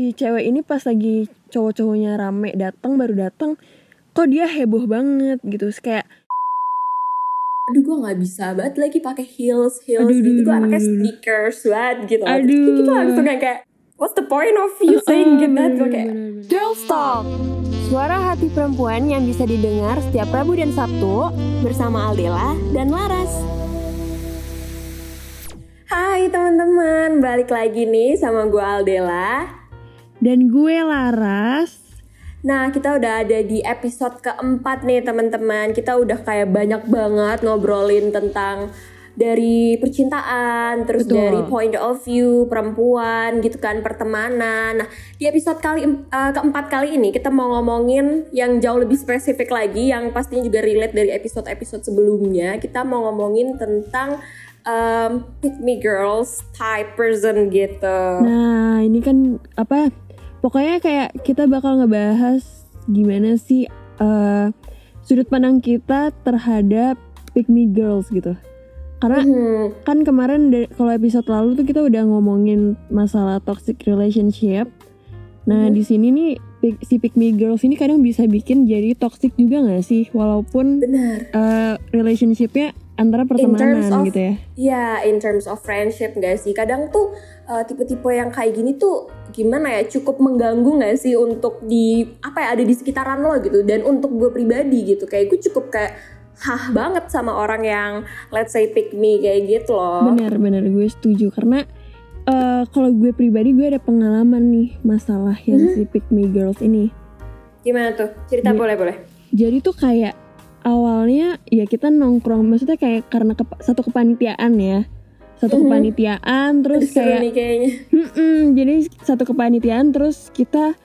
si cewek ini pas lagi cowok-cowoknya rame datang baru datang kok dia heboh banget gitu. Terus kayak aduh gue nggak bisa banget lagi pakai heels heels Aduh, gitu. Gue anaknya sneakers banget gitu. Terus Aduh. kita langsung yang kayak what's the point of you saying "Ah, gitu Gue bener, kayak bener, bener." Girls Talk Suara hati perempuan yang bisa didengar setiap Rabu dan Sabtu Bersama Aldela dan Laras. Hai teman-teman. Balik lagi nih sama gue Aldela dan gue Laras Nah kita udah ada di episode keempat nih teman-teman Kita udah kayak banyak banget ngobrolin tentang dari percintaan, terus Betul. dari point of view perempuan gitu kan pertemanan. Nah di episode kali eh, keempat kali ini kita mau ngomongin yang jauh lebih spesifik lagi, yang pastinya juga relate dari episode-episode sebelumnya. Kita mau ngomongin tentang um, pick me girls type person gitu. nah ini kan apa pokoknya kayak kita bakal ngebahas gimana sih eh, sudut pandang kita terhadap pick me girls gitu karena Mhm. kan kemarin kalau episode lalu tuh kita udah ngomongin masalah toxic relationship. Nah Mhm. di sini nih si pick me girls ini kadang bisa bikin jadi toxic juga nggak sih? Walaupun Benar. eh, relationshipnya antara terms pertemanan of- gitu ya. Ya, in terms of friendship gak sih? Kadang tuh uh, tipe-tipe yang kayak gini tuh gimana ya cukup mengganggu gak sih untuk di apa ya ada di sekitaran lo gitu dan untuk gue pribadi gitu kayak gue cukup kayak hah banget sama orang yang let's say pick me kayak gitu loh. Benar-benar gue setuju karena eh, kalau gue pribadi gue ada pengalaman nih masalah yang Mhm. si pick me girls ini. Gimana tuh? Cerita Iya. boleh boleh. Jadi tuh kayak awalnya ya kita nongkrong maksudnya kayak karena kepa- satu kepanitiaan ya. Satu Mhm. kepanitiaan terus seru kayak nih kayaknya. Mm-mm, jadi satu kepanitiaan terus kita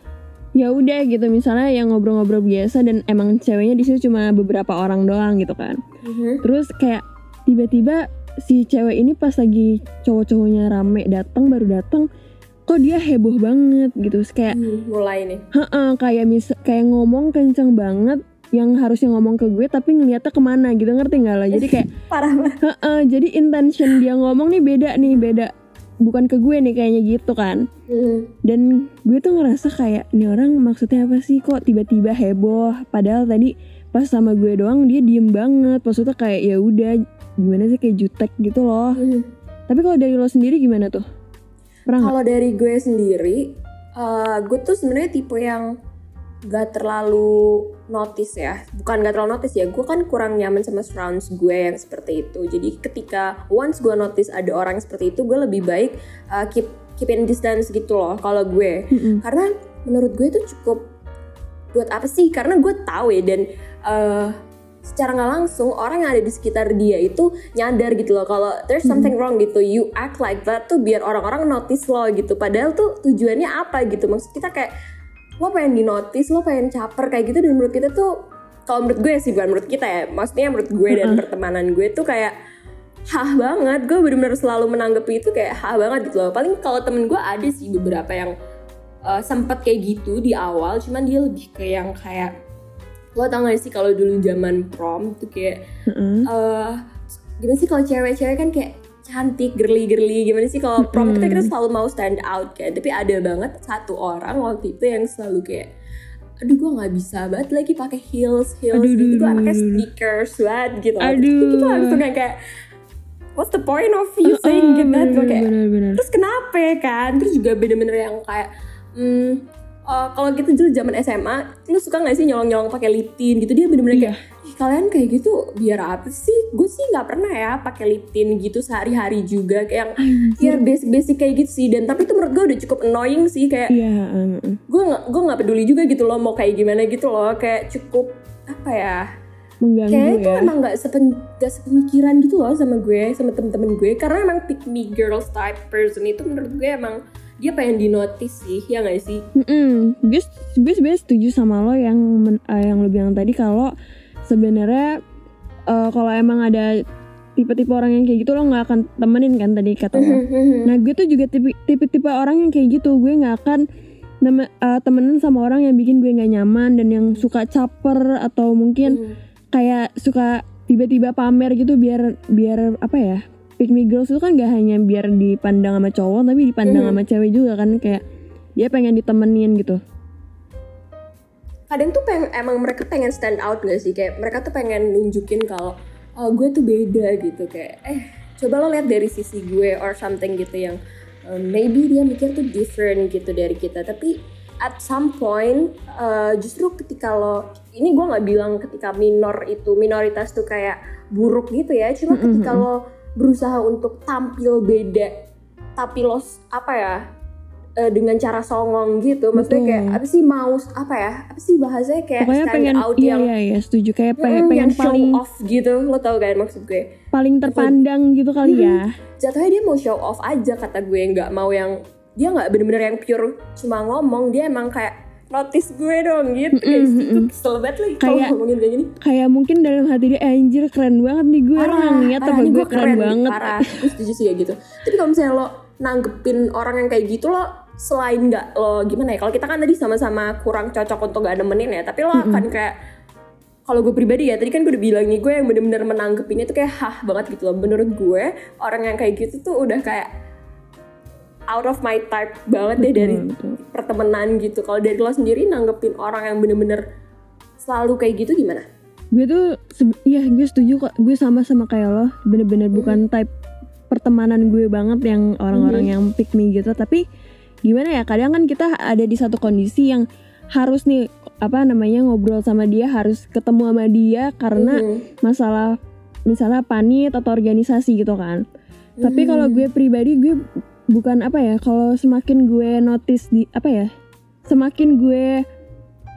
ya udah gitu misalnya yang ngobrol-ngobrol biasa dan emang ceweknya di situ cuma beberapa orang doang gitu kan. Mhm. Terus kayak tiba-tiba si cewek ini pas lagi cowok-cowoknya rame datang baru datang kok dia heboh banget gitu. Kayak Hmm, mulai nih. Heeh, kayak mis kayak ngomong kenceng banget yang harusnya ngomong ke gue tapi ngeliatnya ke mana gitu ngerti nggak lo jadi kayak Parah banget. heeh, jadi intention dia ngomong nih beda nih beda bukan ke gue nih kayaknya gitu kan Mhm. dan gue tuh ngerasa kayak ini orang maksudnya apa sih kok tiba-tiba heboh padahal tadi pas sama gue doang dia diem banget maksudnya kayak ya udah gimana sih kayak jutek gitu loh Mhm. tapi kalau dari lo sendiri gimana tuh Kalau dari gue sendiri, eh, gue tuh sebenarnya tipe yang gak terlalu notice ya. Bukan gak terlalu notice ya, gue kan kurang nyaman sama surrounds gue yang seperti itu. Jadi ketika once gue notice ada orang seperti itu, gue lebih baik eh, keep keep in distance gitu loh kalau gue. Mm-mm. Karena menurut gue itu cukup buat apa sih? Karena gue tahu ya dan eh, secara nggak langsung orang yang ada di sekitar dia itu nyadar gitu loh kalau there's something wrong gitu you act like that tuh biar orang-orang notice lo gitu. Padahal tuh tujuannya apa gitu? Maksud kita kayak lo pengen di notice lo pengen caper kayak gitu dan menurut kita tuh kalau menurut gue sih bukan menurut kita ya maksudnya menurut gue dan Mm-mm. pertemanan gue tuh kayak hah banget gue bener-bener selalu menanggapi itu kayak hah banget gitu loh. Paling kalau temen gue ada sih beberapa yang uh, sempet kayak gitu di awal cuman dia lebih ke yang kayak lo tau gak sih kalau dulu zaman prom tuh kayak Heeh. eh gimana sih kalau cewek-cewek kan kayak cantik, girly-girly gimana sih kalau prom kita kita selalu mau stand out kan. Tapi ada banget satu orang waktu itu yang selalu kayak aduh gue nggak bisa banget lagi pakai heels heels Aduh, gitu. Gue anaknya sneakers banget gitu. Aduh. kita langsung kayak what's the point of you saying gitu bener, gue kayak bener, bener. terus kenapa ya kan? Terus juga bener-bener yang kayak hmm, eh, kalau gitu dulu zaman SMA lu suka nggak sih nyolong-nyolong pakai lip tint gitu? Dia bener-bener Iya. kayak Ih, kalian kayak gitu biar apa sih? Gue sih nggak pernah ya pakai lip tint gitu sehari-hari juga kayak yang ya basic-basic kayak gitu sih. Dan tapi itu menurut gue udah cukup annoying sih kayak Iya, gue nggak gue nggak peduli juga gitu loh mau kayak gimana gitu loh. Kayak cukup apa ya mengganggu Kayaknya itu ya. emang gak, sepen, gak sepemikiran gitu loh sama gue, sama temen-temen gue. Karena emang pick me girls type person itu menurut gue emang Dia pengen di notice sih, ya gak sih? Mm-mm. Gue gue sebenarnya setuju sama lo yang men- eh, yang lo bilang tadi kalau sebenarnya eh, kalau emang ada tipe-tipe orang yang kayak gitu lo nggak akan temenin kan tadi kata lo. Nah gue tuh juga tipe- tipe-tipe orang yang kayak gitu gue nggak akan neme- eh, temenan sama orang yang bikin gue nggak nyaman dan yang suka caper atau mungkin Hmm. kayak suka tiba-tiba pamer gitu biar biar apa ya pick me girls itu kan gak hanya biar dipandang sama cowok tapi dipandang Mhm. sama cewek juga kan kayak dia pengen ditemenin gitu. Kadang tuh pengen emang mereka pengen stand out gak sih? Kayak mereka tuh pengen nunjukin kalau oh gue tuh beda gitu. Kayak eh coba lo lihat dari sisi gue or something gitu yang um, maybe dia mikir tuh different gitu dari kita. Tapi at some point uh, justru ketika lo ini gue nggak bilang ketika minor itu minoritas tuh kayak buruk gitu ya cuma ketika lo berusaha untuk tampil beda tapi lo apa ya uh, dengan cara songong gitu. Maksudnya Betul. kayak apa sih mau apa ya apa sih bahasanya kayak pokoknya pengen out iya yang iya iya setuju. Kayak pengen, Mm, pengen yang show paling off gitu. Lo tau kan maksud gue? paling terpandang gitu kali ya. Jatuhnya dia mau show off aja kata gue. Nggak mau yang dia nggak bener-bener yang pure cuma ngomong. Dia emang kayak notice gue dong gitu. Kayak Mm-mm, itu kesel banget lagi kalau Kayak- ngomongin kayak gini. kayak mungkin dalam hati dia "Eh, anjir keren banget nih gue orang apa ini gue keren, banget. parah. Gue setuju sih kayak gitu. Tapi kalau misalnya lo nanggepin orang yang kayak gitu lo selain nggak lo gimana ya kalau kita kan tadi sama-sama kurang cocok untuk gak nemenin ya tapi lo akan kayak kalau gue pribadi ya tadi kan gue udah bilang nih gue yang bener-bener menanggepinnya tuh kayak hah banget gitu loh. Menurut gue orang yang kayak gitu tuh udah kayak out of my type banget deh dari betul. Pertemanan gitu. Kalau dari lo sendiri nanggepin orang yang bener-bener selalu kayak gitu gimana? gue tuh iya gue setuju kok. Gue sama sama kayak lo. Bener-bener bukan type pertemanan gue banget yang orang-orang yang pick me gitu. Tapi gimana ya kadang kan kita ada di satu kondisi yang harus nih apa namanya ngobrol sama dia harus ketemu sama dia karena Mhm. masalah misalnya panit atau organisasi gitu kan. Tapi kalau gue pribadi gue bukan apa ya kalau semakin gue notice di apa ya semakin gue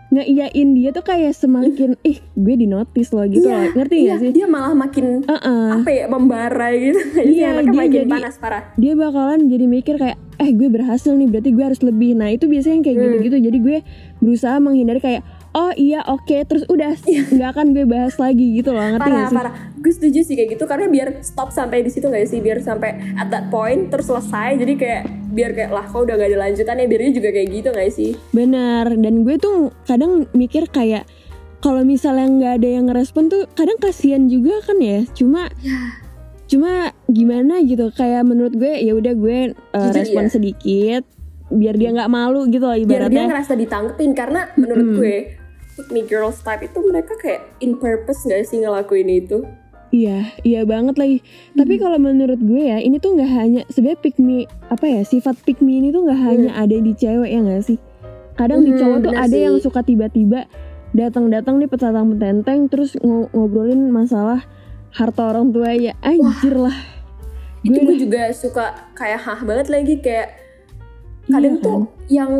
ngeiyain dia tuh kayak semakin ih gue di notice loh gitu Iya, loh. Ngerti iya, gak sih? dia malah makin Heeh. apa ya membara gitu. Iya, dia makin jadi- panas parah. dia bakalan jadi mikir kayak eh gue berhasil nih berarti gue harus lebih. Nah itu biasanya yang kayak Hmm. gitu-gitu. Jadi gue berusaha menghindari kayak oh iya oke. Terus udah nggak akan gue bahas lagi gitu loh. Ngerti parah gak sih? parah. Gue setuju sih kayak gitu karena biar stop sampai di situ gak sih? Biar sampai at that point terus selesai. Jadi kayak biar kayak lah kok udah gak ada lanjutannya biar dia juga kayak gitu gak sih? Benar, dan gue tuh kadang mikir kayak kalau misalnya nggak ada yang ngerespon tuh kadang kasihan juga kan ya. Cuma cuma gimana gitu? Kayak menurut gue ya udah gue uh, Jujur, respon iya. sedikit biar dia nggak malu gitu loh biar dia ibaratnya. ngerasa ditangkepin karena menurut gue pick me girls type itu mereka kayak in purpose gak sih ngelakuin itu Iya, iya banget lagi. Tapi Hmm. kalau menurut gue ya, ini tuh nggak hanya sebenarnya pick me apa ya sifat pick me ini tuh nggak hanya ada di cewek ya nggak sih? Kadang di Hmm, cowok tuh ada sih. yang suka tiba-tiba datang-datang nih petantang petenteng terus ngo- ngobrolin masalah harta orang tua ya anjir lah. itu Gue gue juga suka kayak hah banget lagi kayak kadang Iya tuh yang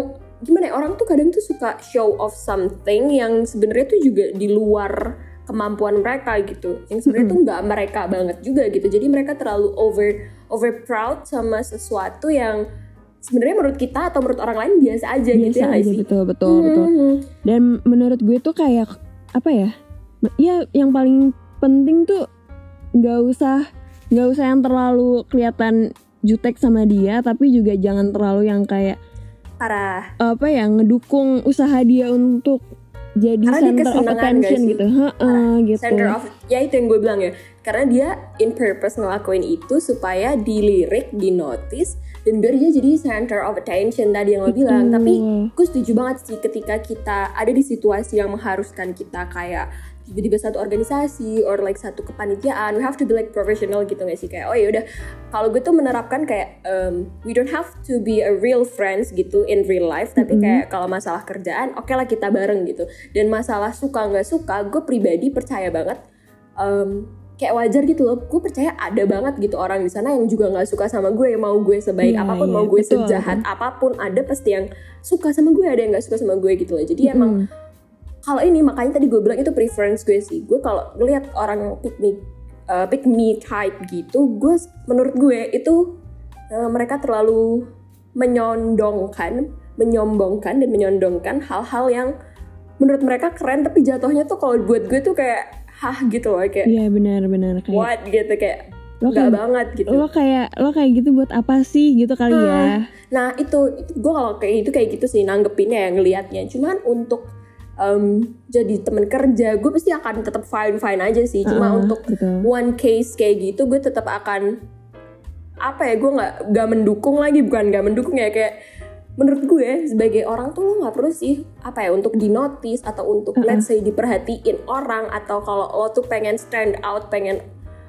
gimana ya orang tuh kadang tuh suka show off something yang sebenarnya tuh juga di luar kemampuan mereka gitu yang sebenarnya tuh nggak mereka banget juga gitu jadi mereka terlalu over over proud sama sesuatu yang sebenarnya menurut kita atau menurut orang lain biasa aja gitu biasa ya nggak aja sih betul betul betul. Hmm. Dan menurut gue tuh kayak apa ya? Ya yang paling penting tuh nggak usah nggak usah yang terlalu kelihatan jutek sama dia, tapi juga jangan terlalu yang kayak parah. Apa ya ngedukung usaha dia untuk jadi Karena dia center of kesenangan attention gitu. Heeh, gitu. center of ya itu yang gue bilang ya. Karena dia in purpose ngelakuin itu supaya dilirik di notice dan biar dia jadi center of attention tadi yang lo bilang. Tapi gue setuju banget sih ketika kita ada di situasi yang mengharuskan kita kayak tiba-tiba satu organisasi or like satu kepanitiaan we have to be like professional gitu gak sih? Kayak oh ya udah kalau gue tuh menerapkan kayak um, we don't have to be a real friends gitu in real life tapi kayak kalau masalah kerjaan oke lah kita bareng gitu. Dan masalah suka nggak suka gue pribadi percaya banget um, kayak wajar gitu loh. Gue percaya ada banget gitu orang di sana yang juga nggak suka sama gue mau gue sebaik Iya, apa pun iya, mau gue betul, sejahat apa pun ada pasti yang suka sama gue ada yang nggak suka sama gue gitu loh. Jadi emang kalau ini makanya tadi gue bilang itu preference gue sih gue kalau ngelihat orang yang pick me uh, pick me type gitu gue menurut gue itu uh, mereka terlalu menyondongkan menyombongkan dan menyondongkan hal-hal yang menurut mereka keren tapi jatuhnya tuh kalau buat gue tuh kayak hah gitu loh kayak Iya benar-benar kayak what gitu kayak Lo kayak- banget gitu lo kayak lo kayak gitu buat apa sih gitu kali ya. Nah itu, itu gue kalau kayak itu kayak gitu sih nanggepinnya ya ngelihatnya. Cuman untuk em, jadi temen kerja, gue pasti akan tetap fine fine aja sih. Cuma Ah, untuk betul. one case kayak gitu, gue tetap akan apa ya gue nggak nggak mendukung lagi bukan nggak mendukung ya kayak menurut gue sebagai orang tuh lo nggak perlu sih apa ya untuk dinotis atau untuk Uh-uh. let's say diperhatiin orang atau kalau lo tuh pengen stand out pengen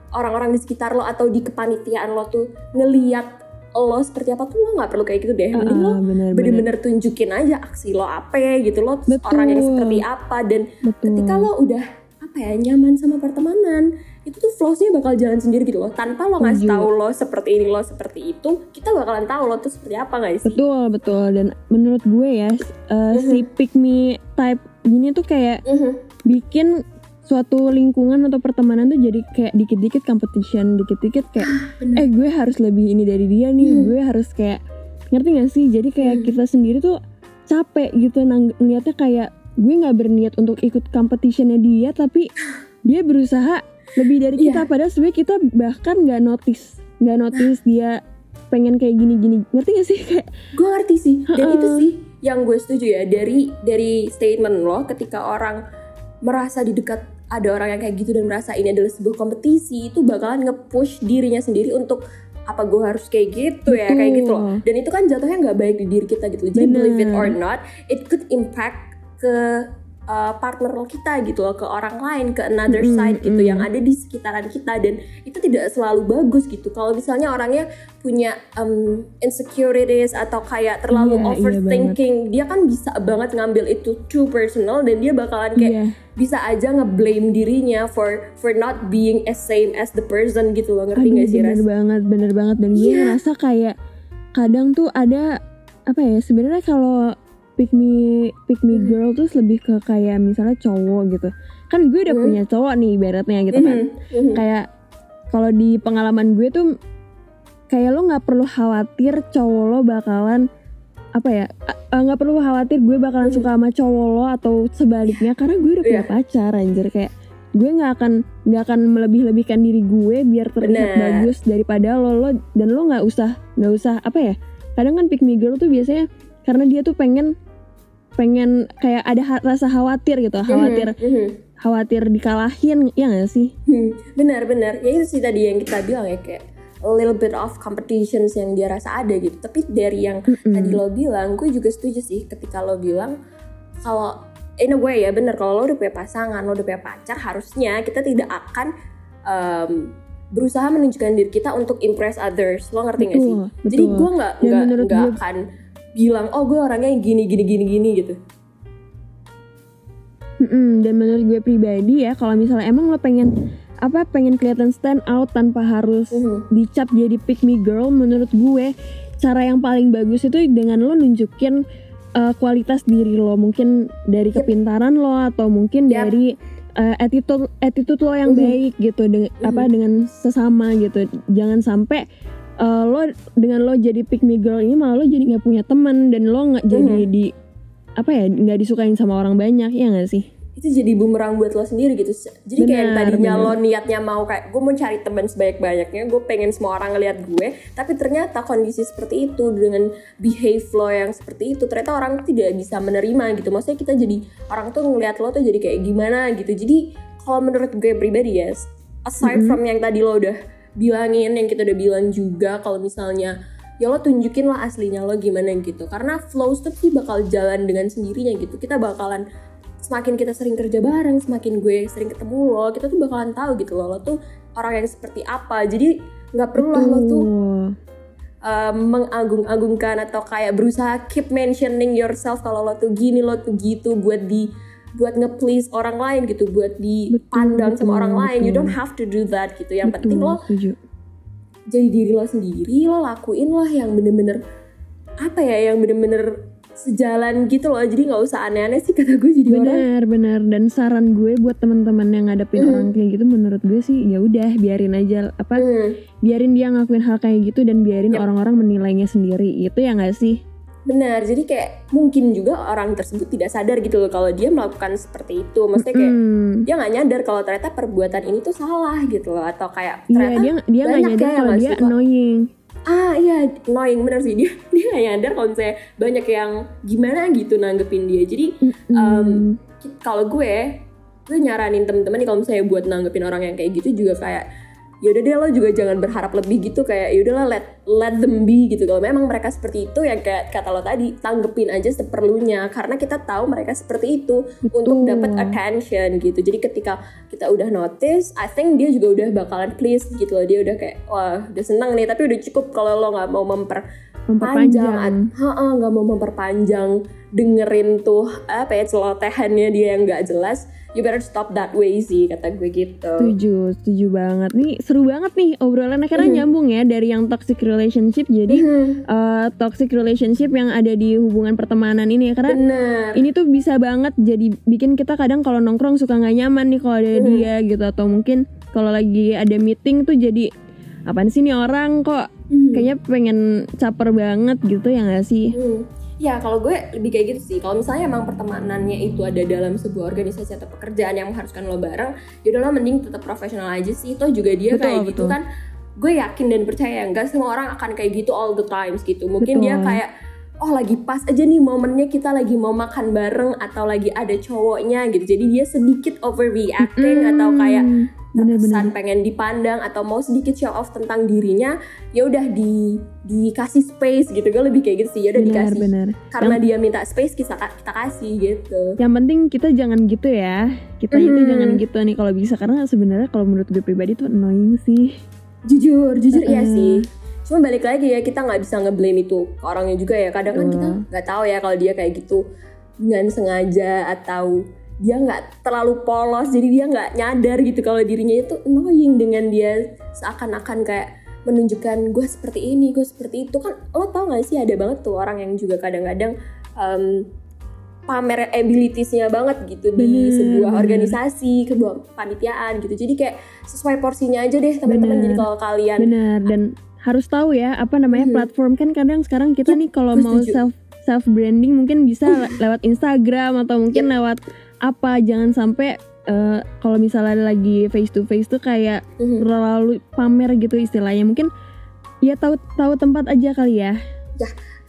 orang-orang di sekitar lo atau di kepanitiaan lo tuh ngeliat lo seperti apa tuh lo nggak perlu kayak gitu deh. Mending lo Ah, bener-bener bener-bener tunjukin aja aksi lo apa ya gitu lo Betul. orang yang seperti apa. Dan betul. ketika lo udah apa ya nyaman sama pertemanan itu tuh flowsnya bakal jalan sendiri gitu loh. Tanpa lo ngasih tahu lo seperti ini lo seperti itu kita bakalan tahu lo tuh seperti apa sih? Betul betul. Dan menurut gue ya uh, si pick me type gini tuh kayak Mhm. bikin suatu lingkungan atau pertemanan tuh jadi kayak dikit-dikit competition dikit-dikit kayak bener. eh gue harus lebih ini dari dia nih Hmm. gue harus kayak ngerti gak sih jadi kayak Hmm. kita sendiri tuh capek gitu nang- ngeliatnya kayak gue nggak berniat untuk ikut competitionnya dia tapi dia berusaha lebih dari kita Iya. padahal sebenarnya kita bahkan nggak notice nggak notice dia pengen kayak gini-gini ngerti gak sih kayak gue ngerti sih dan Heeh. itu sih yang gue setuju ya dari dari statement lo ketika orang merasa di dekat ada orang yang kayak gitu dan merasa ini adalah sebuah kompetisi itu bakalan nge-push dirinya sendiri untuk apa gue harus kayak gitu ya kayak gitu loh. Dan itu kan jatuhnya nggak baik di diri kita gitu jadi Bener. believe it or not it could impact ke uh, partner lo kita gitu loh ke orang lain ke another Mm-mm, side gitu mm. yang ada di sekitaran kita dan itu tidak selalu bagus gitu kalau misalnya orangnya punya um, insecurities atau kayak terlalu Iya, iya overthinking dia kan bisa banget ngambil itu too personal dan dia bakalan kayak iya bisa aja ngeblame dirinya for for not being as same as the person gitu loh ngerti Aduh, gak sih bener Ras? banget bener banget dan gue Iya. ngerasa kayak kadang tuh ada apa ya sebenarnya kalau pick me pick me Hmm. girl tuh lebih ke kayak misalnya cowok gitu kan gue udah Hmm. punya cowok nih ibaratnya gitu kan Mhm, mhm. kayak kalau di pengalaman gue tuh kayak lo nggak perlu khawatir cowok lo bakalan apa ya nggak perlu khawatir gue bakalan Hmm. suka sama cowok lo atau sebaliknya karena gue udah punya Iya. pacar anjir kayak gue nggak akan nggak akan melebih-lebihkan diri gue biar terlihat Bener. bagus daripada lo lo dan lo nggak usah nggak usah apa ya kadang kan pick me girl tuh biasanya karena dia tuh pengen pengen kayak ada ha- rasa khawatir gitu khawatir Mhm, mhm. khawatir dikalahin ya gak sih Hmm, benar-benar ya itu sih tadi yang kita bilang ya kayak a little bit of competitions yang dia rasa ada gitu tapi dari yang Mm-mm. tadi lo bilang gue juga setuju sih ketika lo bilang kalau in a way ya bener kalau lo udah punya pasangan lo udah punya pacar harusnya kita tidak akan um, berusaha menunjukkan diri kita untuk impress others lo ngerti gak sih Betul, jadi betul. gue nggak nggak nggak akan bilang oh gue orangnya gini gini gini gini gitu Mm-mm, dan menurut gue pribadi ya kalau misalnya emang lo pengen apa pengen kelihatan stand out tanpa harus Mhm. dicap jadi pick me girl menurut gue cara yang paling bagus itu dengan lo nunjukin uh, kualitas diri lo mungkin dari Yep. kepintaran lo atau mungkin Yep. dari uh, attitude attitude lo yang Mhm. baik gitu dengan apa dengan sesama gitu jangan sampai uh, lo dengan lo jadi pick me girl ini malah lo jadi nggak punya teman dan lo nggak jadi Mhm. di apa ya nggak disukain sama orang banyak ya nggak sih itu jadi bumerang buat lo sendiri gitu jadi kayak yang Benar, tadinya benar. lo niatnya mau kayak gue mau cari teman sebanyak banyaknya gue pengen semua orang ngeliat gue tapi ternyata kondisi seperti itu dengan behave lo yang seperti itu ternyata orang tidak bisa menerima gitu maksudnya kita jadi orang tuh ngeliat lo tuh jadi kayak gimana gitu jadi kalau menurut gue pribadi ya aside Mhm. from yang tadi lo udah bilangin yang kita udah bilang juga kalau misalnya ya lo tunjukin lah aslinya lo gimana gitu. Karena flow tuh sih bakal jalan dengan sendirinya gitu. Kita bakalan semakin kita sering kerja bareng semakin gue sering ketemu lo kita tuh bakalan tahu gitu lo lo tuh orang yang seperti apa. Jadi nggak perlu lah lo tuh uh, mengagung-agungkan atau kayak berusaha keep mentioning yourself kalau lo tuh gini lo tuh gitu buat di buat nge-please orang lain gitu buat dipandang Betul, sama orang betul, lain. You don't have to do that gitu. Yang Betul, penting lo setuju. jadi diri lo sendiri lo lakuin lah yang bener-bener apa ya yang bener-bener sejalan gitu loh. Jadi nggak usah aneh-aneh sih kata gue jadi orang. Benar benar dan saran gue buat teman-teman yang ngadepin Hmm. orang kayak gitu menurut gue sih ya udah biarin aja apa Hmm, biarin dia ngakuin hal kayak gitu dan biarin orang-orang menilainya sendiri. Itu ya nggak sih benar jadi kayak mungkin juga orang tersebut tidak sadar gitu loh kalau dia melakukan seperti itu. Maksudnya kayak Hmm. dia nggak nyadar kalau ternyata perbuatan ini tuh salah gitu loh atau kayak Iya ternyata dia dia nggak nyadar ya kalau dia suka. annoying. Ah iya annoying bener sih. Dia dia nggak nyadar kalau misalnya banyak yang gimana gitu nanggepin dia. Jadi ki- kalau gue gue nyaranin temen-temen nih kalau misalnya buat nanggepin orang yang kayak gitu juga kayak yaudah deh lo juga jangan berharap lebih gitu kayak yaudahlah let let them be gitu kalau memang mereka seperti itu ya kayak kata lo tadi tanggepin aja seperlunya karena kita tahu mereka seperti itu Betul. untuk dapat attention gitu. Jadi ketika kita udah notice I think dia juga udah bakalan please gitu loh. Dia udah kayak wah udah senang nih tapi udah cukup kalau lo nggak mau memper panjang. Memperpanjang Heeh, nggak mau memperpanjang dengerin tuh apa ya celotehannya dia yang nggak jelas you better stop that way sih kata gue gitu. Setuju setuju banget. Nih seru banget nih obrolannya karena Mhm. nyambung ya dari yang toxic relationship. Jadi Mhm, eh, toxic relationship yang ada di hubungan pertemanan ini ya karena bener. ini tuh bisa banget jadi bikin kita kadang kalau nongkrong suka nggak nyaman nih kalau ada Mhm. dia gitu. Atau mungkin kalau lagi ada meeting tuh jadi apaan sih nih orang kok? Mhm. kayaknya pengen caper banget gitu ya nggak sih? Hmm. Ya kalau gue lebih kayak gitu sih. Kalau misalnya emang pertemanannya itu ada dalam sebuah organisasi atau pekerjaan yang mengharuskan lo bareng, yaudah lo mending tetap profesional aja sih. Toh juga dia Betul, kayak gitu betul. kan. Gue yakin dan percaya nggak semua orang akan kayak gitu all the times gitu. Mungkin dia Betul. kayak oh lagi pas aja nih momennya kita lagi mau makan bareng atau lagi ada cowoknya gitu. Jadi dia sedikit overreacting atau kayak Hmm, bener-bener terkesan pengen dipandang atau mau sedikit show off tentang dirinya ya udah di dikasih space gitu. Gue lebih kayak gitu sih ya udah dikasih. benar karena dia minta space kita kita kasih gitu. Yang penting kita jangan gitu ya. Kita itu Mhm. jangan gitu nih kalau bisa. Karena sebenarnya kalau menurut gue pribadi tuh annoying sih. Jujur jujur iya Mm-mm. sih. Cuma balik lagi ya kita nggak bisa ngeblame itu ke orangnya juga ya. Kadang kan kita nggak tahu ya kalau dia kayak gitu dengan sengaja atau dia nggak terlalu polos jadi dia nggak nyadar gitu kalau dirinya itu annoying dengan dia seakan-akan kayak menunjukkan gue seperti ini gue seperti itu. Kan lo tau gak sih ada banget tuh orang yang juga kadang-kadang em, pamer abilitiesnya banget gitu di Bener, sebuah bener. organisasi sebuah panitiaan gitu. Jadi kayak sesuai porsinya aja deh teman-teman. Jadi kalau kalian benar dan harus tahu ya apa namanya Mhm. platform. Kan kadang sekarang kita Yap, nih kalau mau setuju. self self branding mungkin bisa le- lewat Instagram atau mungkin lewat apa jangan sampai eh, kalau misalnya lagi face to face tuh kayak Mhm. terlalu pamer gitu istilahnya mungkin ya tahu tahu tempat aja kali ya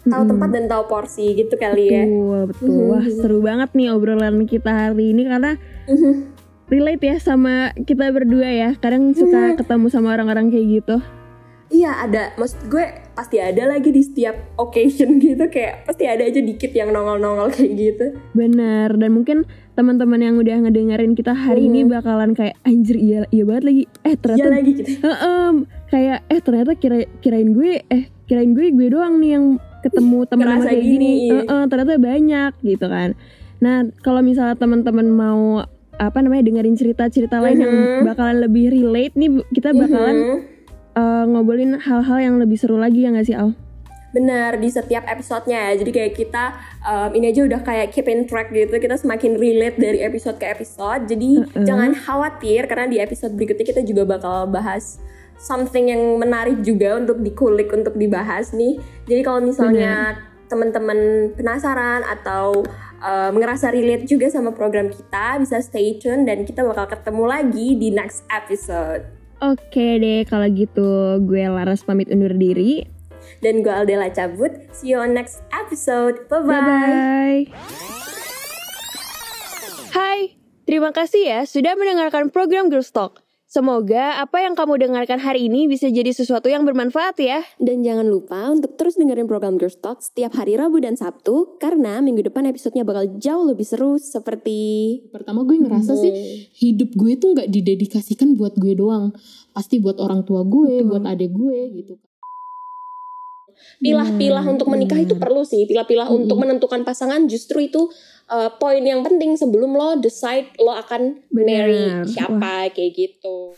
tahu Mm-mm. tempat dan tahu porsi gitu kali ya betul betul Mhm. wah seru banget nih obrolan kita hari ini karena Mhm. relate ya sama kita berdua ya kadang suka Mhm. ketemu sama orang-orang kayak gitu iya ada maksud gue pasti ada lagi di setiap occasion gitu kayak pasti ada aja dikit yang nongol-nongol kayak gitu Benar dan mungkin teman-teman yang udah ngedengerin kita hari ini Mhm. bakalan kayak anjir iya iya banget lagi. Eh iya ternyata lagi gitu Heeh, kayak eh ternyata kira kirain gue eh kirain gue gue doang nih yang ketemu teman-teman kayak gini, gini. iya. Heeh, ternyata banyak gitu kan. Nah, kalau misalnya teman-teman mau apa namanya dengerin cerita-cerita lain yang Mhm. bakalan lebih relate nih kita bakalan Mhm. Eh, ngobrolin hal-hal yang lebih seru lagi ya nggak sih Al? Benar di setiap episodenya ya. Jadi kayak kita um, ini aja udah kayak keep in track gitu. Kita semakin relate dari episode ke episode. Jadi Mm-mm. jangan khawatir karena di episode berikutnya kita juga bakal bahas something yang menarik juga untuk dikulik untuk dibahas nih. Jadi kalau misalnya teman-teman penasaran atau um, ngerasa relate juga sama program kita, bisa stay tune dan kita bakal ketemu lagi di next episode. Oke deh kalau gitu gue Laras pamit undur diri. Dan gue Aldela cabut. See you on next episode. Bye-bye. Hai, terima kasih ya sudah mendengarkan program Girls Talk. Semoga apa yang kamu dengarkan hari ini bisa jadi sesuatu yang bermanfaat ya. Dan jangan lupa untuk terus dengerin program Girls Talk setiap hari Rabu dan Sabtu karena minggu depan episodenya bakal jauh lebih seru seperti pertama gue ngerasa sih hidup gue tuh nggak didedikasikan buat gue doang pasti buat orang tua gue Betul. buat adik gue gitu pilah-pilah Benar, untuk menikah itu benar. perlu sih pilah-pilah Mm-mm. untuk menentukan pasangan justru itu uh, poin yang penting sebelum lo decide lo akan marry Benar. siapa kayak gitu